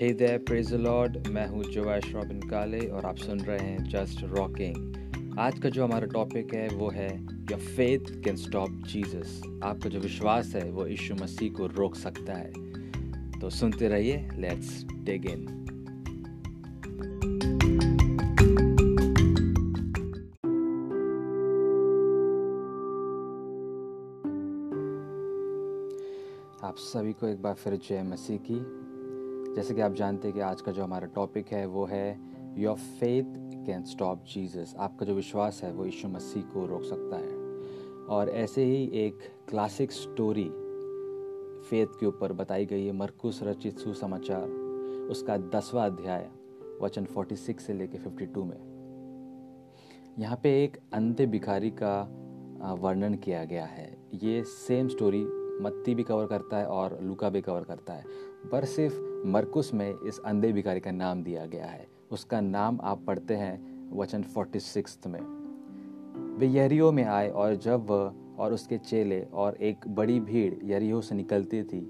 Hey there praise Lord मैं हूँ जोश रॉबिन काले और आप सुन रहे हैं जस्ट रॉकिंग आज का जो हमारा टॉपिक है, वो है your faith can stop Jesus आपका जो विश्वास है, वो यीशु मसीह को रोक सकता है। तो सुनते रहिए लेट्स टेक इन आप सभी को एक बार फिर जय मसीह की। जैसे कि आप जानते हैं कि आज का जो हमारा टॉपिक है, वो है your faith can stop Jesus आपका जो विश्वास है, वो यीशु मसीह को रोक सकता है। और ऐसे ही एक क्लासिक स्टोरी फेथ के ऊपर बताई गई है, मरकुस रचित सुसमाचार, उसका दसवा अध्याय, वचन 46 से लेके 52 में। यहाँ पे एक अंधे भिखारी का वर्णन किया गया है। ये सेम स्टोरी मत्ती भी कवर करता है और लुका भी कवर करता है। पर सिर्फ़ मरकुस में इस अंधे भिखारी का नाम दिया गया है। उसका नाम आप पढ़ते हैं वचन 46 में। वे यरियो में आए और जब वह और उसके चेले और एक बड़ी भीड़ यरियो से निकलती थी,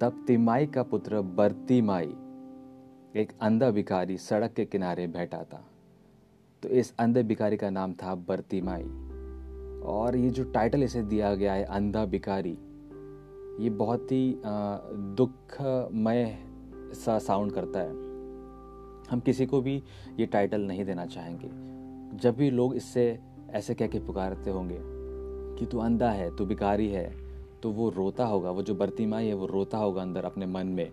तब तिमाई का पुत्र बर्तिमाई, एक अंधा भिखारी, सड़क के किनारे बैठा था। तो इस अंधे भिखारी का नाम था बर्तिमाई। और ये जो टाइटल इसे दिया गया है, अंधा भिखारी ये बहुत ही दुखमय सा साउंड करता है। हम किसी को भी ये टाइटल नहीं देना चाहेंगे। जब भी लोग इससे ऐसे कह के पुकारते होंगे कि तू अंधा है, तू भिकारी है तो वो रोता होगा, वो जो बर्तिमाई है, वो रोता होगा अंदर अपने मन में।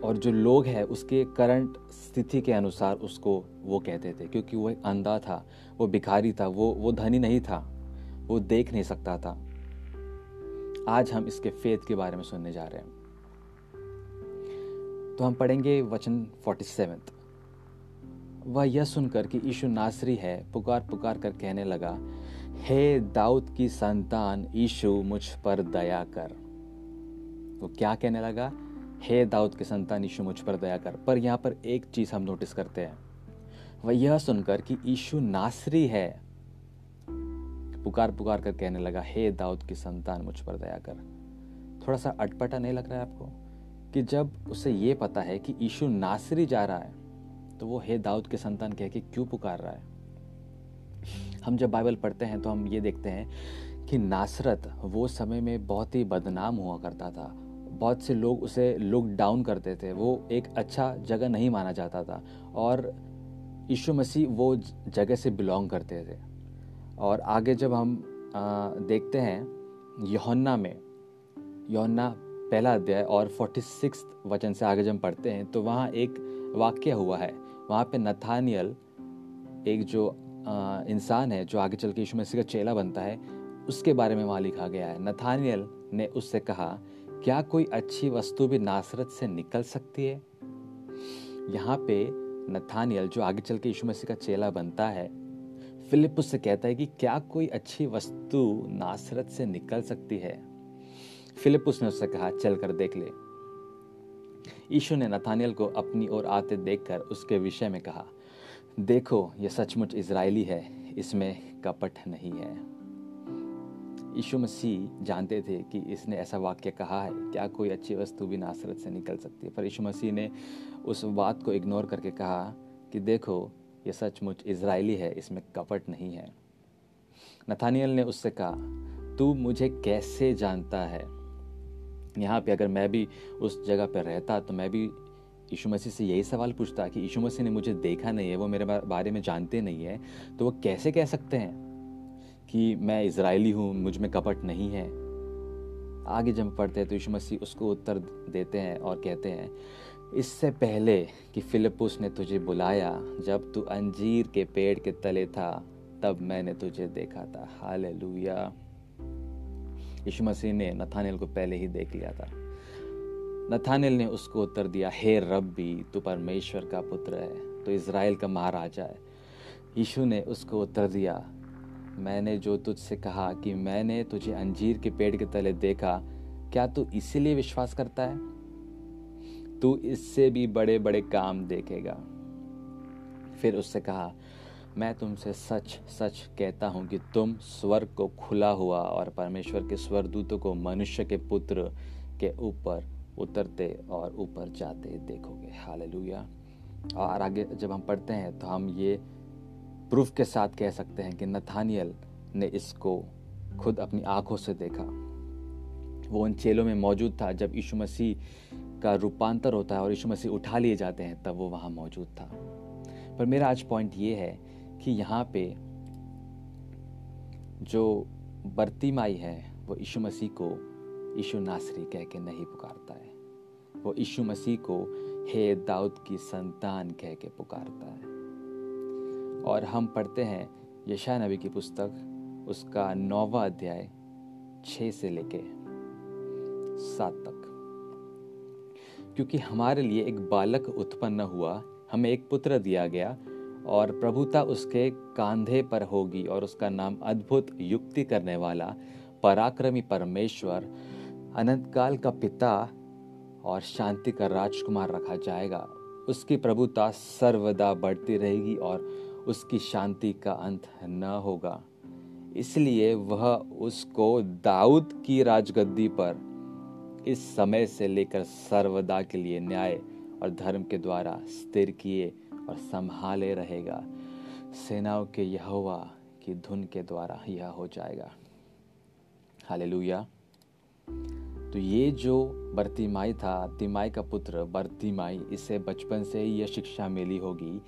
और जो लोग हैं, उसके करंट स्थिति के अनुसार उसको वो कहते थे, क्योंकि वो एक अंधा था, वो भिखारी था, वो वो धनी नहीं था, वो देख नहीं सकता था। आज हम इसके फेथ के बारे में सुनने जा रहे हैं। तो हम पढ़ेंगे वचन फोर्टी सेवेंथ वह यह सुनकर कि ईशु नासरी है पुकार पुकार कर कहने लगा, हे दाऊद की संतान ईशु मुझ पर दया कर। वो क्या कहने लगा? हे दाऊद की संतान ईशु मुझ पर दया कर। पर यहाँ पर एक चीज़ हम नोटिस करते हैं। वह यह सुनकर कि ईशु नासरी है पुकार पुकार कर कहने लगा, हे दाऊद की संतान, मुझ पर दया कर। थोड़ा सा अटपटा नहीं लग रहा है आपको कि जब उसे ये पता है कि ईशु नासरी जा रहा है तो वो हे दाऊद के संतान कह के क्यों पुकार रहा है? हम जब बाइबल पढ़ते हैं तो हम ये देखते हैं कि नासरत वो समय में बहुत ही बदनाम हुआ करता था। बहुत से लोग उसे लुक डाउन करते थे, वो एक अच्छा जगह नहीं माना जाता था और यीशु मसीह वो जगह से बिलोंग करते थे। और आगे जब हम आ, देखते हैं योहन्ना में योहन्ना पहला अध्याय और फोर्टी सिक्स वचन से आगे जब हम पढ़ते हैं तो वहाँ एक वाक्य हुआ है। वहाँ पे नथानियल एक जो इंसान है जो आगे चल के यीशु मसीह का चेला बनता है उसके बारे में वहाँ लिखा गया है। नथानियल ने उससे कहा क्या कोई अच्छी वस्तु भी नासरत से निकल सकती है? यहाँ पे नथानियल जो आगे चल के यीशु मसीह का चेला बनता है फिलिप उससे कहता है कि क्या कोई अच्छी वस्तु नासरत से निकल सकती है? फिलिप उसने उससे कहा, चल कर देख ले। ईशु ने नथानियल को अपनी ओर आते देखकर उसके विषय में कहा, देखो, यह सचमुच इसराइली है, इसमें कपट नहीं है। यीशु मसीह जानते थे कि इसने ऐसा वाक्य कहा है, क्या कोई अच्छी वस्तु भी नासरत से निकल सकती है? पर यीशु मसीह ने उस बात को इग्नोर करके कहा कि देखो ये सचमुच इसराइली है, इसमें कपट नहीं है। नथानियल ने उससे कहा, तू मुझे कैसे जानता है? यहाँ पे अगर मैं भी उस जगह पर रहता तो मैं भी यीशु मसीह से यही सवाल पूछता कि यीशु मसीह ने मुझे देखा नहीं है, वो मेरे बारे में जानते नहीं है तो वो कैसे कह सकते हैं कि मैं इसराइली हूँ, मुझमें कपट नहीं है? आगे जब पढ़ते हैं तो यीशु मसीह उसको उत्तर देते हैं और कहते हैं इससे पहले कि फिलिपुस ने तुझे बुलाया, जब तू अंजीर के पेड़ के तले था, तब मैंने तुझे देखा था। हाल यीशु मसीह ने नथानिल को पहले ही देख लिया था। नथानिल ने उसको उत्तर दिया, हे रब्बी, तू परमेश्वर का पुत्र है तो इसराइल का महाराजा है। यीशु ने उसको उत्तर दिया, मैंने जो तुझसे कहा कि मैंने तुझे अंजीर के पेड़ के तले देखा, क्या तू इसीलिए विश्वास करता है? तू इससे भी बड़े बड़े काम देखेगा। फिर उससे कहा, मैं तुमसे सच सच कहता हूँ कि तुम स्वर्ग को खुला हुआ और परमेश्वर के स्वर दूतों को मनुष्य के पुत्र के ऊपर उतरते और ऊपर जाते देखोगे। हालेलुया। और आगे जब हम पढ़ते हैं तो हम ये प्रूफ के साथ कह सकते हैं कि नथानियल ने इसको खुद अपनी आँखों से देखा। वो उन चेलों में मौजूद था जब यीशु मसीह का रूपांतर होता है और यीशु मसीह उठा लिए जाते हैं, तब वो वहाँ मौजूद था। पर मेरा आज पॉइंट ये है कि यहाँ पे जो बर्तीमाई है, वो यीशु मसीह को यीशु नासरी कह के नहीं पुकारता है। वो यीशु मसीह को हे दाऊद की संतान कह के पुकारता है। और हम पढ़ते हैं यशा नबी की पुस्तक, उसका नौवा अध्याय छ से लेके सात तक। क्योंकि हमारे लिए एक बालक उत्पन्न हुआ, हमें एक पुत्र दिया गया और प्रभुता उसके कांधे पर होगी और उसका नाम अद्भुत युक्ति करने वाला, पराक्रमी परमेश्वर अनंत काल का पिता और शांति का राजकुमार रखा जाएगा। उसकी प्रभुता सर्वदा बढ़ती रहेगी और उसकी शांति का अंत न होगा। इसलिए वह उसको दाऊद की राजगद्दी पर इस समय से लेकर सर्वदा के लिए न्याय और धर्म के द्वारा स्थिर किए और संभाले रहेगा। सेनाओं के यहोवा की धुन के द्वारा यह हो जाएगा। हालेलुया। तो ये जो बर्तिमाई था, तिमाई का पुत्र बर्तिमाई, इसे बचपन से ही यह शिक्षा मिली होगी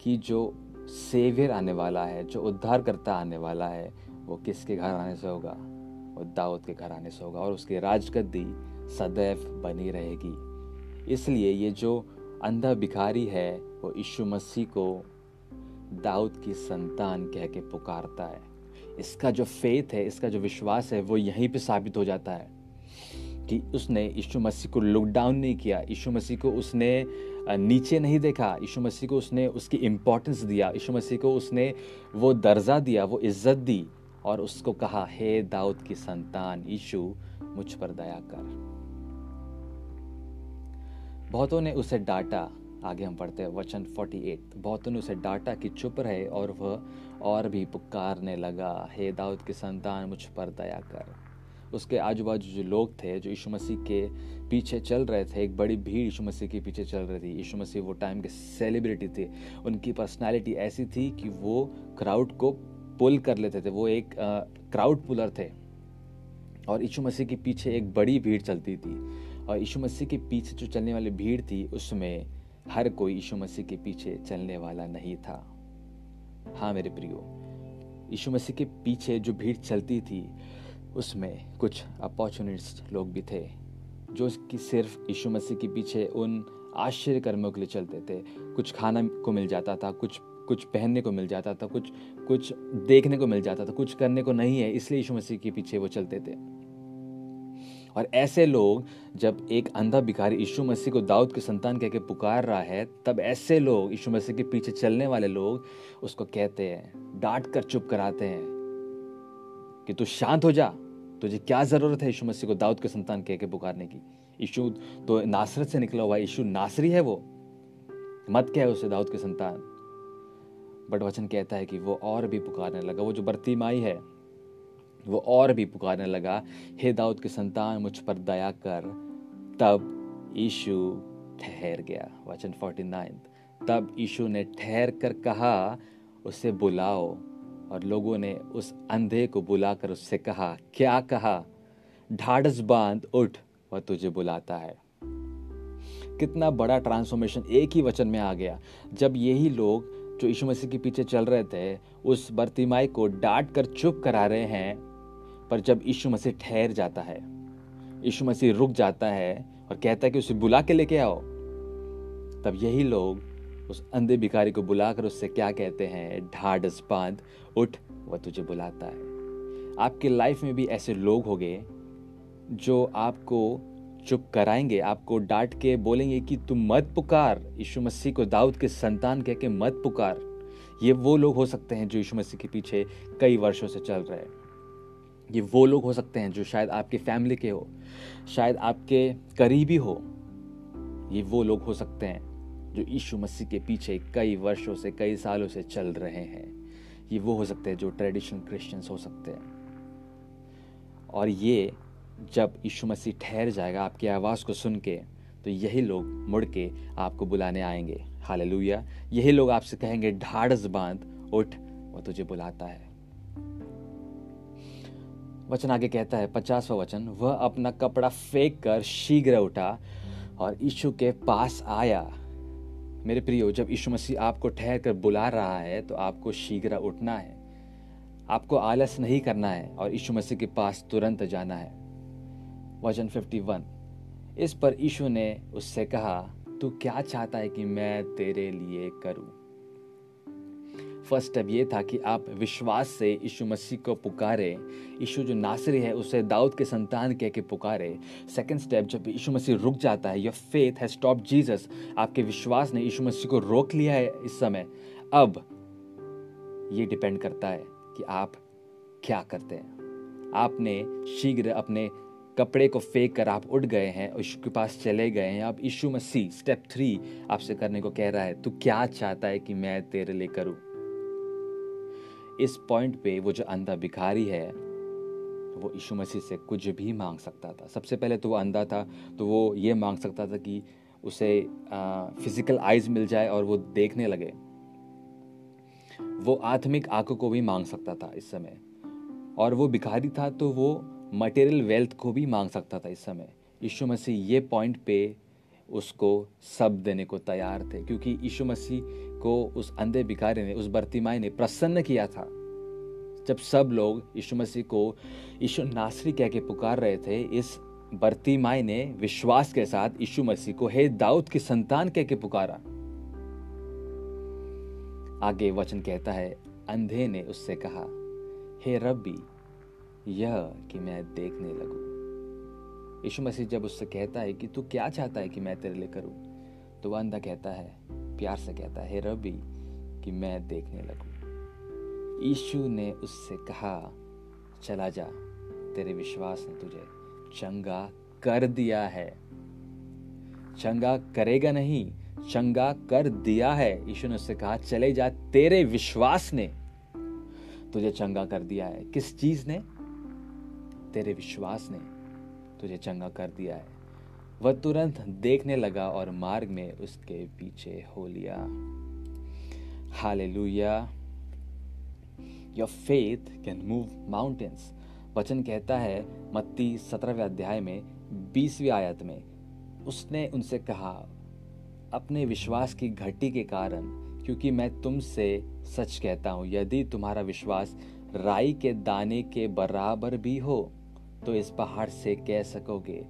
कि जो सेवियर आने वाला है, जो उद्धार करता आने वाला है, वो किसके घर आने से होगा? वो दाऊद के घर आने से होगा और उसकी राजगद्दी सदैव बनी रहेगी। इसलिए ये जो अंधा भिखारी है, वो यीशु मसीह को दाऊद की संतान कह के पुकारता है। इसका जो फेथ है, इसका जो विश्वास है, वो यहीं पे साबित हो जाता है कि उसने यीशु मसीह को लुक डाउन नहीं किया। यीशु मसीह को उसने नीचे नहीं देखा। यीशु मसीह को उसने उसकी इम्पोर्टेंस दिया। यीशु मसीह को उसने वो दर्जा दिया, वो इज़्ज़त दी और उसको कहा, हे दाऊद की संतान, यीशु, मुझ पर दया कर। बहुतों ने उसे डांटा। आगे हम पढ़ते हैं वचन 48 बहुतों ने उसे डांटा कि चुप रहे और वह और भी पुकारने लगा। हे दाऊद की संतान, मुझ पर दया कर। उसके आजू बाजू जो लोग थे, जो यीशु मसीह के पीछे चल रहे थे, एक बड़ी भीड़ यीशु मसीह के पीछे चल रही थी। यीशु मसीह वो टाइम के सेलिब्रिटी थे। उनकी पर्सनालिटी ऐसी थी कि वो क्राउड को पुल कर लेते थे। वो एक क्राउड पुलर थे। और यीशु मसीह के पीछे एक बड़ी भीड़ चलती थी। और यीशु मसीह के पीछे जो चलने वाली भीड़ थी, उसमें हर कोई यीशु मसीह के पीछे चलने वाला नहीं था। हाँ मेरे प्रियो, यीशु मसीह के पीछे जो भीड़ चलती थी, उसमें कुछ अपॉर्चुनिस्ट लोग भी थे, जो कि सिर्फ़ यीशु मसीह के पीछे उन आश्चर्य कर्मों के लिए चलते थे। कुछ खाना को मिल जाता था, कुछ कुछ पहनने को मिल जाता था, कुछ कुछ देखने को मिल जाता था, कुछ करने को नहीं है, इसलिए यीशु मसीह के पीछे वो चलते थे। और ऐसे लोग, जब एक अंधा भिखारी यीशु मसीह को दाऊद के संतान कह के पुकार रहा है, तब ऐसे लोग, यीशु मसीह के पीछे चलने वाले लोग उसको कहते हैं, डांट कर चुप कराते हैं कि तू शांत हो जा, तुझे क्या ज़रूरत है यीशु मसीह को दाऊद के संतान कह के पुकारने की? यीशु तो नासरत से निकला हुआ यीशु नासरी है वो। मत क्या है उसे दाऊद के संतान। बट वचन कहता है कि वो और भी पुकारने लगा, वो जो बर्ती माई है वो और भी पुकारने लगा, हे दाऊद के संतान, मुझ पर दया कर। तब यीशु ठहर गया, वचन 49 तब यीशु ने ठहर कर कहा, उसे बुलाओ। और लोगों ने उस अंधे को बुलाकर उससे कहा, क्या कहा? ढाढ़स बाँध, उठ, वह तुझे बुलाता है। कितना बड़ा ट्रांसफॉर्मेशन एक ही वचन में आ गया। जब यही लोग जो यीशु मसीह के पीछे चल रहे थे, उस बर्तिमाई को डांट कर चुप करा रहे हैं पर जब यीशु मसीह ठहर जाता है, यीशु मसीह रुक जाता है और कहता है कि उसे बुला के लेके आओ, तब यही लोग उस अंधे भिखारी को बुलाकर उससे क्या कहते हैं? ढाढ़स बाँध उठ, वह तुझे बुलाता है। आपके लाइफ में भी ऐसे लोग होंगे जो आपको चुप कराएँगे, आपको डांट के बोलेंगे कि तुम मत पुकार। यीशु मसीह को दाऊद के संतान कह के मत पुकार। ये वो लोग हो सकते हैं जो यीशु मसीह के पीछे कई वर्षों से चल रहे हैं। ये वो लोग हो सकते हैं जो शायद आपके फैमिली के हो, शायद आपके करीबी हो, ये वो लोग हो सकते हैं जो यीशु मसीह के पीछे कई वर्षों से, कई सालों से चल रहे हैं। ये वो हो सकते हैं जो ट्रेडिशनल क्रिश्चियंस हो सकते हैं। और ये जब यीशु मसीह ठहर जाएगा आपकी आवाज़ को सुन के तो यही लोग मुड़ के आपको बुलाने आएँगे। हालेलुया। यही लोग आपसे कहेंगे, ढाढ़स बाँध, उठ, वो तुझे बुलाता है। वचन आगे कहता है, पचासवा वचन, वह अपना कपड़ा फेंक कर शीघ्र उठा और यीशु के पास आया। मेरे प्रियो, जब यीशु मसीह आपको ठहर कर बुला रहा है तो आपको शीघ्र उठना है। आपको आलस नहीं करना है और यीशु मसीह के पास तुरंत जाना है। वचन 51 इस पर यीशु ने उससे कहा, तू क्या चाहता है कि मैं तेरे लिए करूँ? फ़र्स्ट स्टेप ये था कि आप विश्वास से यीशु मसीह को पुकारे। यीशु जो नासरी है, उसे दाऊद के संतान कह के पुकारे। सेकंड स्टेप जब यीशु मसीह रुक जाता है your faith has stop Jesus आपके विश्वास ने यीशु मसीह को रोक लिया है इस समय। अब ये डिपेंड करता है कि आप क्या करते हैं। आपने शीघ्र अपने कपड़े को फेंक कर आप उठ गए हैं, और के पास चले गए हैं। अब यीशु मसीह स्टेप थ्री आपसे करने को कह रहा है, तू क्या चाहता है कि मैं तेरे लिए करूँ? इस पॉइंट पे वो जो अंधा भिखारी है, वो यीशु मसीह से कुछ भी मांग सकता था। सबसे पहले तो वो अंधा था तो वो ये मांग सकता था कि उसे फ़िज़िकल आइज़ मिल जाए और वो देखने लगे। वो आत्मिक आँखों को भी मांग सकता था इस समय। और वो भिखारी था तो वो मटेरियल वेल्थ को भी मांग सकता था इस समय। यीशु मसीह ये पॉइंट पे उसको सब देने को तैयार थे, क्योंकि यीशु मसीह को उस अंधे भिखारी ने, उस बर्तिमाई ने प्रसन्न किया था। जब सब लोग यीशु मसीह को यीशु नासरी कह के पुकार रहे थे, इस बर्तिमाई ने विश्वास के साथ यीशु मसीह को, हे दाऊद की संतान, कह के पुकारा। आगे वचन कहता है, अंधे ने उससे कहा, हे रब्बी, यह कि मैं देखने लगूं। यीशु मसीह जब उससे कहता है कि तू क्या चाहता है कि मैं तेरे लिए करूँ तो वह अंधा कहता है, प्यार से कहता है रब्बी कि मैं देखने लगूं। यीशु ने उससे कहा, चला जा, तेरे विश्वास ने तुझे चंगा कर दिया है। चंगा करेगा नहीं, चंगा कर दिया है। यीशु ने उससे कहा, चले जा, तेरे विश्वास ने तुझे चंगा कर दिया है। किस चीज़ ने? तेरे विश्वास ने। तुझे चंगा कर दिया है। वह तुरंत देखने लगा और मार्ग में उसके पीछे हो लिया। Hallelujah. Your faith can move mountains वचन कहता है, मत्ती सत्रहवें अध्याय में, बीसवीं आयत में, उसने उनसे कहा, अपने विश्वास की घटी के कारण, क्योंकि मैं तुमसे सच कहता हूँ, यदि तुम्हारा विश्वास राई के दाने के बराबर भी हो तो इस पहाड़ से कह सकोगे,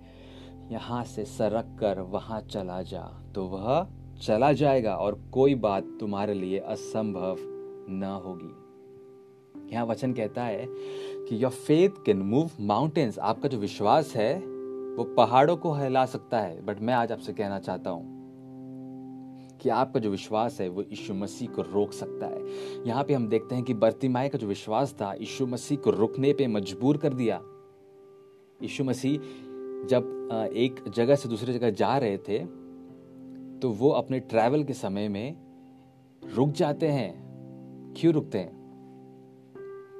यहाँ से सरक कर वहाँ चला जा। तो वह चला जाएगा और कोई बात तुम्हारे लिए असंभव न होगी। यहाँ वचन कहता है कि your faith can move mountains आपका जो विश्वास है, वो पहाड़ों को हिला सकता है। बट मैं आज आपसे कहना चाहता हूँ कि आपका जो विश्वास है, वो यीशु मसीह को रोक सकता है। यहाँ पे हम देखते हैं कि बर्तिमाए का जो विश्वास था, यीशु मसीह को रुकने पे मजबूर कर दिया। यीशु मसीह जब एक जगह से दूसरी जगह जा रहे थे तो वो अपने ट्रैवल के समय में रुक जाते हैं। क्यों रुकते हैं?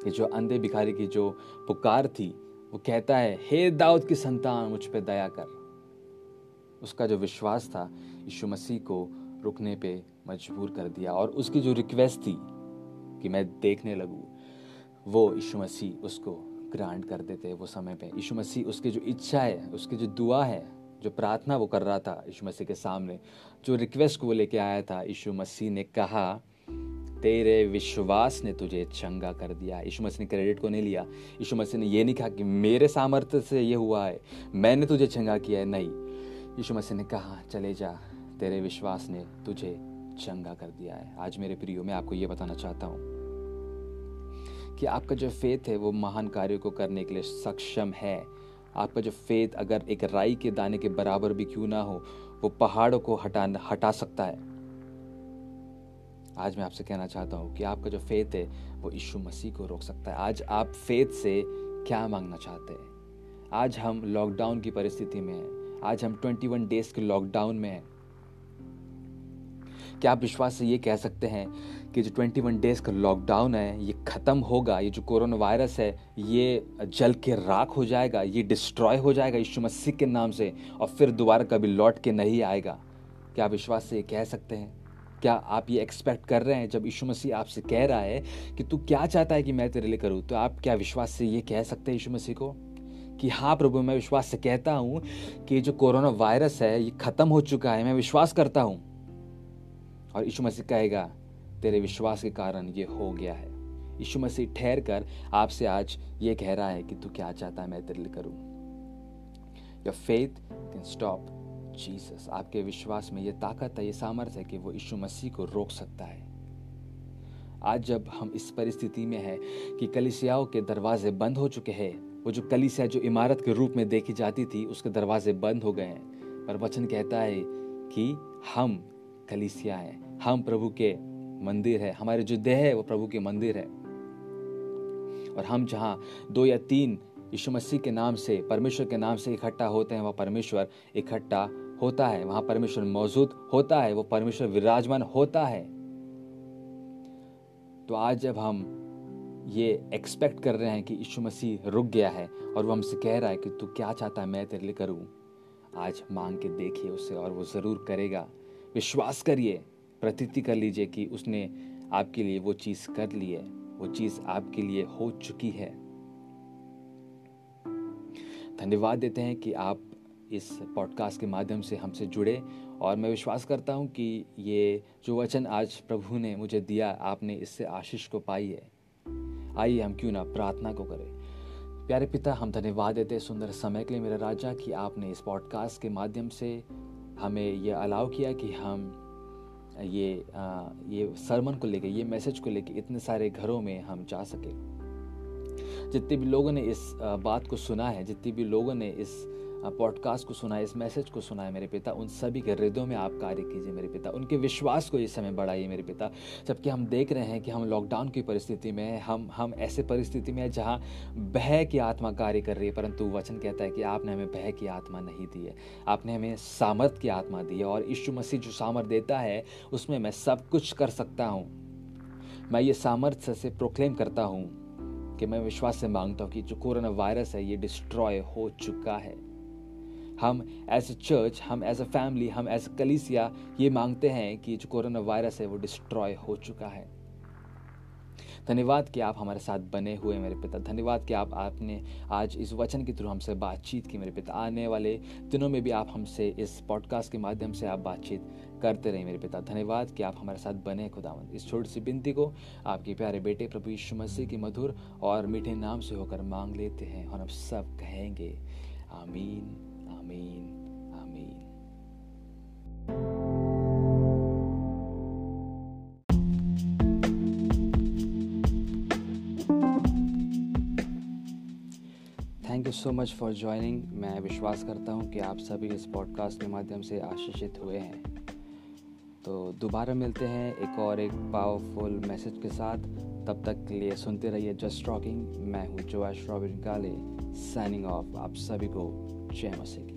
ये जो अंधे भिखारी की जो पुकार थी, वो कहता है, हे दाऊद की संतान, मुझ पे दया कर। उसका जो विश्वास था, यीशु मसीह को रुकने पे मजबूर कर दिया। और उसकी जो रिक्वेस्ट थी कि मैं देखने लगूं, वो यीशु मसीह उसको ग्रांट कर देते वो समय पे। यीशु मसीह, उसकी जो इच्छा है, उसकी जो दुआ है, जो प्रार्थना वो कर रहा था यीशु मसीह के सामने, जो रिक्वेस्ट को वो लेके आया था, यीशु मसीह ने कहा, तेरे विश्वास ने तुझे चंगा कर दिया। यीशु मसीह ने क्रेडिट को नहीं लिया। यीशु मसीह ने ये नहीं कहा कि मेरे सामर्थ्य से ये हुआ है, मैंने तुझे चंगा किया है। नहीं। यीशु मसीह ने कहा, चले जा, तेरे विश्वास ने तुझे चंगा कर दिया है। आज मेरे प्रियो, मैं आपको ये बताना चाहता हूँ कि आपका जो फेथ है, वो महान कार्यों को करने के लिए सक्षम है। आपका जो फेथ अगर एक राई के दाने के बराबर भी क्यों ना हो, वो पहाड़ों को हटा हटा सकता है। आज मैं आपसे कहना चाहता हूँ कि आपका जो फेथ है, वो यीशु मसीह को रोक सकता है। आज आप फेथ से क्या मांगना चाहते हैं? आज हम लॉकडाउन की परिस्थिति में हैं। आज हम 21 डेज़ के लॉकडाउन में हैं। क्या आप विश्वास से ये कह सकते हैं कि जो 21 डेज़ का लॉकडाउन है, ये ख़त्म होगा, ये जो कोरोना वायरस है, ये जल के राख हो जाएगा, ये डिस्ट्रॉय हो जाएगा यीशु मसीह के नाम से और फिर दोबारा कभी लौट के नहीं आएगा। क्या विश्वास से ये कह सकते हैं? क्या आप ये एक्सपेक्ट कर रहे हैं? जब यीशु मसीह आपसे कह रहा है कि तू क्या चाहता है कि मैं तेरे लिए करूँ तो आप क्या विश्वास से ये कह सकते हैं यीशु मसीह को? कि हाँ प्रभु, मैं विश्वास से कहता हूँ कि जो कोरोना वायरस है, ये ख़त्म हो चुका है, मैं विश्वास करता हूँ। और यीशु मसीह कहेगा, तेरे विश्वास के कारण ये हो गया है। यीशु मसीह ठहर कर आपसे आज ये कह रहा है कि तू क्या चाहता है मैं तेरे लिए करूँ? Your faith can stop Jesus आपके विश्वास में ये ताकत है, ये सामर्थ्य है कि वो यीशु मसीह को रोक सकता है। आज जब हम इस परिस्थिति में हैं कि कलिसियाओं के दरवाजे बंद हो चुके हैं, वो जो कलिसिया, जो इमारत के रूप में देखी जाती थी, उसके दरवाजे बंद हो गए हैं। पर वचन कहता है कि हम कलिसिया हैं। हम प्रभु के मंदिर है। हमारे जो देह है, वो प्रभु के मंदिर है। और हम जहाँ दो या तीन यीशु मसीह के नाम से, परमेश्वर के नाम से इकट्ठा होते हैं, वह परमेश्वर इकट्ठा होता है। वहाँ परमेश्वर मौजूद होता है। वो परमेश्वर विराजमान होता है। तो आज जब हम ये एक्सपेक्ट कर रहे हैं कि यीशु मसीह रुक गया है और वो हमसे कह रहा है कि तू क्या चाहता है, मैं तेरे लिए करूँ, आज मांग के देखिए उसे और वो ज़रूर करेगा। विश्वास करिए, प्रतीति कर लीजिए कि उसने आपके लिए वो चीज़ कर ली है, वो चीज़ आपके लिए हो चुकी है। धन्यवाद देते हैं कि आप इस पॉडकास्ट के माध्यम से हमसे जुड़े और मैं विश्वास करता हूँ कि ये जो वचन आज प्रभु ने मुझे दिया, आपने इससे आशीष को पाई है। आइए हम क्यों ना प्रार्थना को करें। प्यारे पिता, हम धन्यवाद देते सुंदर समय के लिए मेरे राजा कि आपने इस पॉडकास्ट के माध्यम से हमें यह अलाउ किया कि हम ये आ, ये सरमन को लेके ये मैसेज को लेके इतने सारे घरों में हम जा सके। जितने भी लोगों ने इस बात को सुना है जितने भी लोगों ने इस पॉडकास्ट को सुना इस मैसेज को सुना है मेरे पिता। उन सभी के हृदयों में आप कार्य कीजिए मेरे पिता। उनके विश्वास को इस समय बढ़ाइए मेरे पिता। जबकि हम देख रहे हैं कि हम लॉकडाउन की परिस्थिति में हम हम ऐसे परिस्थिति में जहाँ बह की आत्मा कार्य कर रही है, परंतु वचन कहता है कि आपने हमें बह की आत्मा नहीं दी है। आपने हमें सामर्थ की आत्मा दी है और यीशु मसीह जो सामर्थ देता है, उसमें मैं सब कुछ कर सकता हूँ। मैं ये सामर्थ्य से प्रोक्लेम करता हूँ कि मैं विश्वास से माँगता हूँ कि जो कोरोना वायरस है, ये डिस्ट्रॉय हो चुका है। हम एज अ चर्च हम एज अ फैमिली हम एज अ कलीसिया, ये मांगते हैं कि जो कोरोना वायरस है वो डिस्ट्रॉय हो चुका है। धन्यवाद कि आप हमारे साथ बने हुए मेरे पिता। धन्यवाद कि आप आपने आज इस वचन के थ्रू हमसे बातचीत की मेरे पिता। आने वाले दिनों में भी आप हमसे इस पॉडकास्ट के माध्यम से आप बातचीत करते रहे मेरे पिता। धन्यवाद कि आप हमारे साथ बने खुदावंद। इस छोटी सी बिनती को आपके प्यारे बेटे प्रभु यीशु मसीह के मधुर और मीठे नाम से होकर मांग लेते हैं और हम सब कहेंगे, आमीन। You so much for joining मैं विश्वास करता हूँ कि आप सभी इस पॉडकास्ट के माध्यम से आशीषित हुए हैं। तो दोबारा मिलते हैं एक और एक पावरफुल मैसेज के साथ। तब तक के लिए सुनते रहिए जस्ट टॉकिंग मैं हूँ जोश रॉबिन काले साइनिंग ऑफ़ आप सभी को जय मसीह।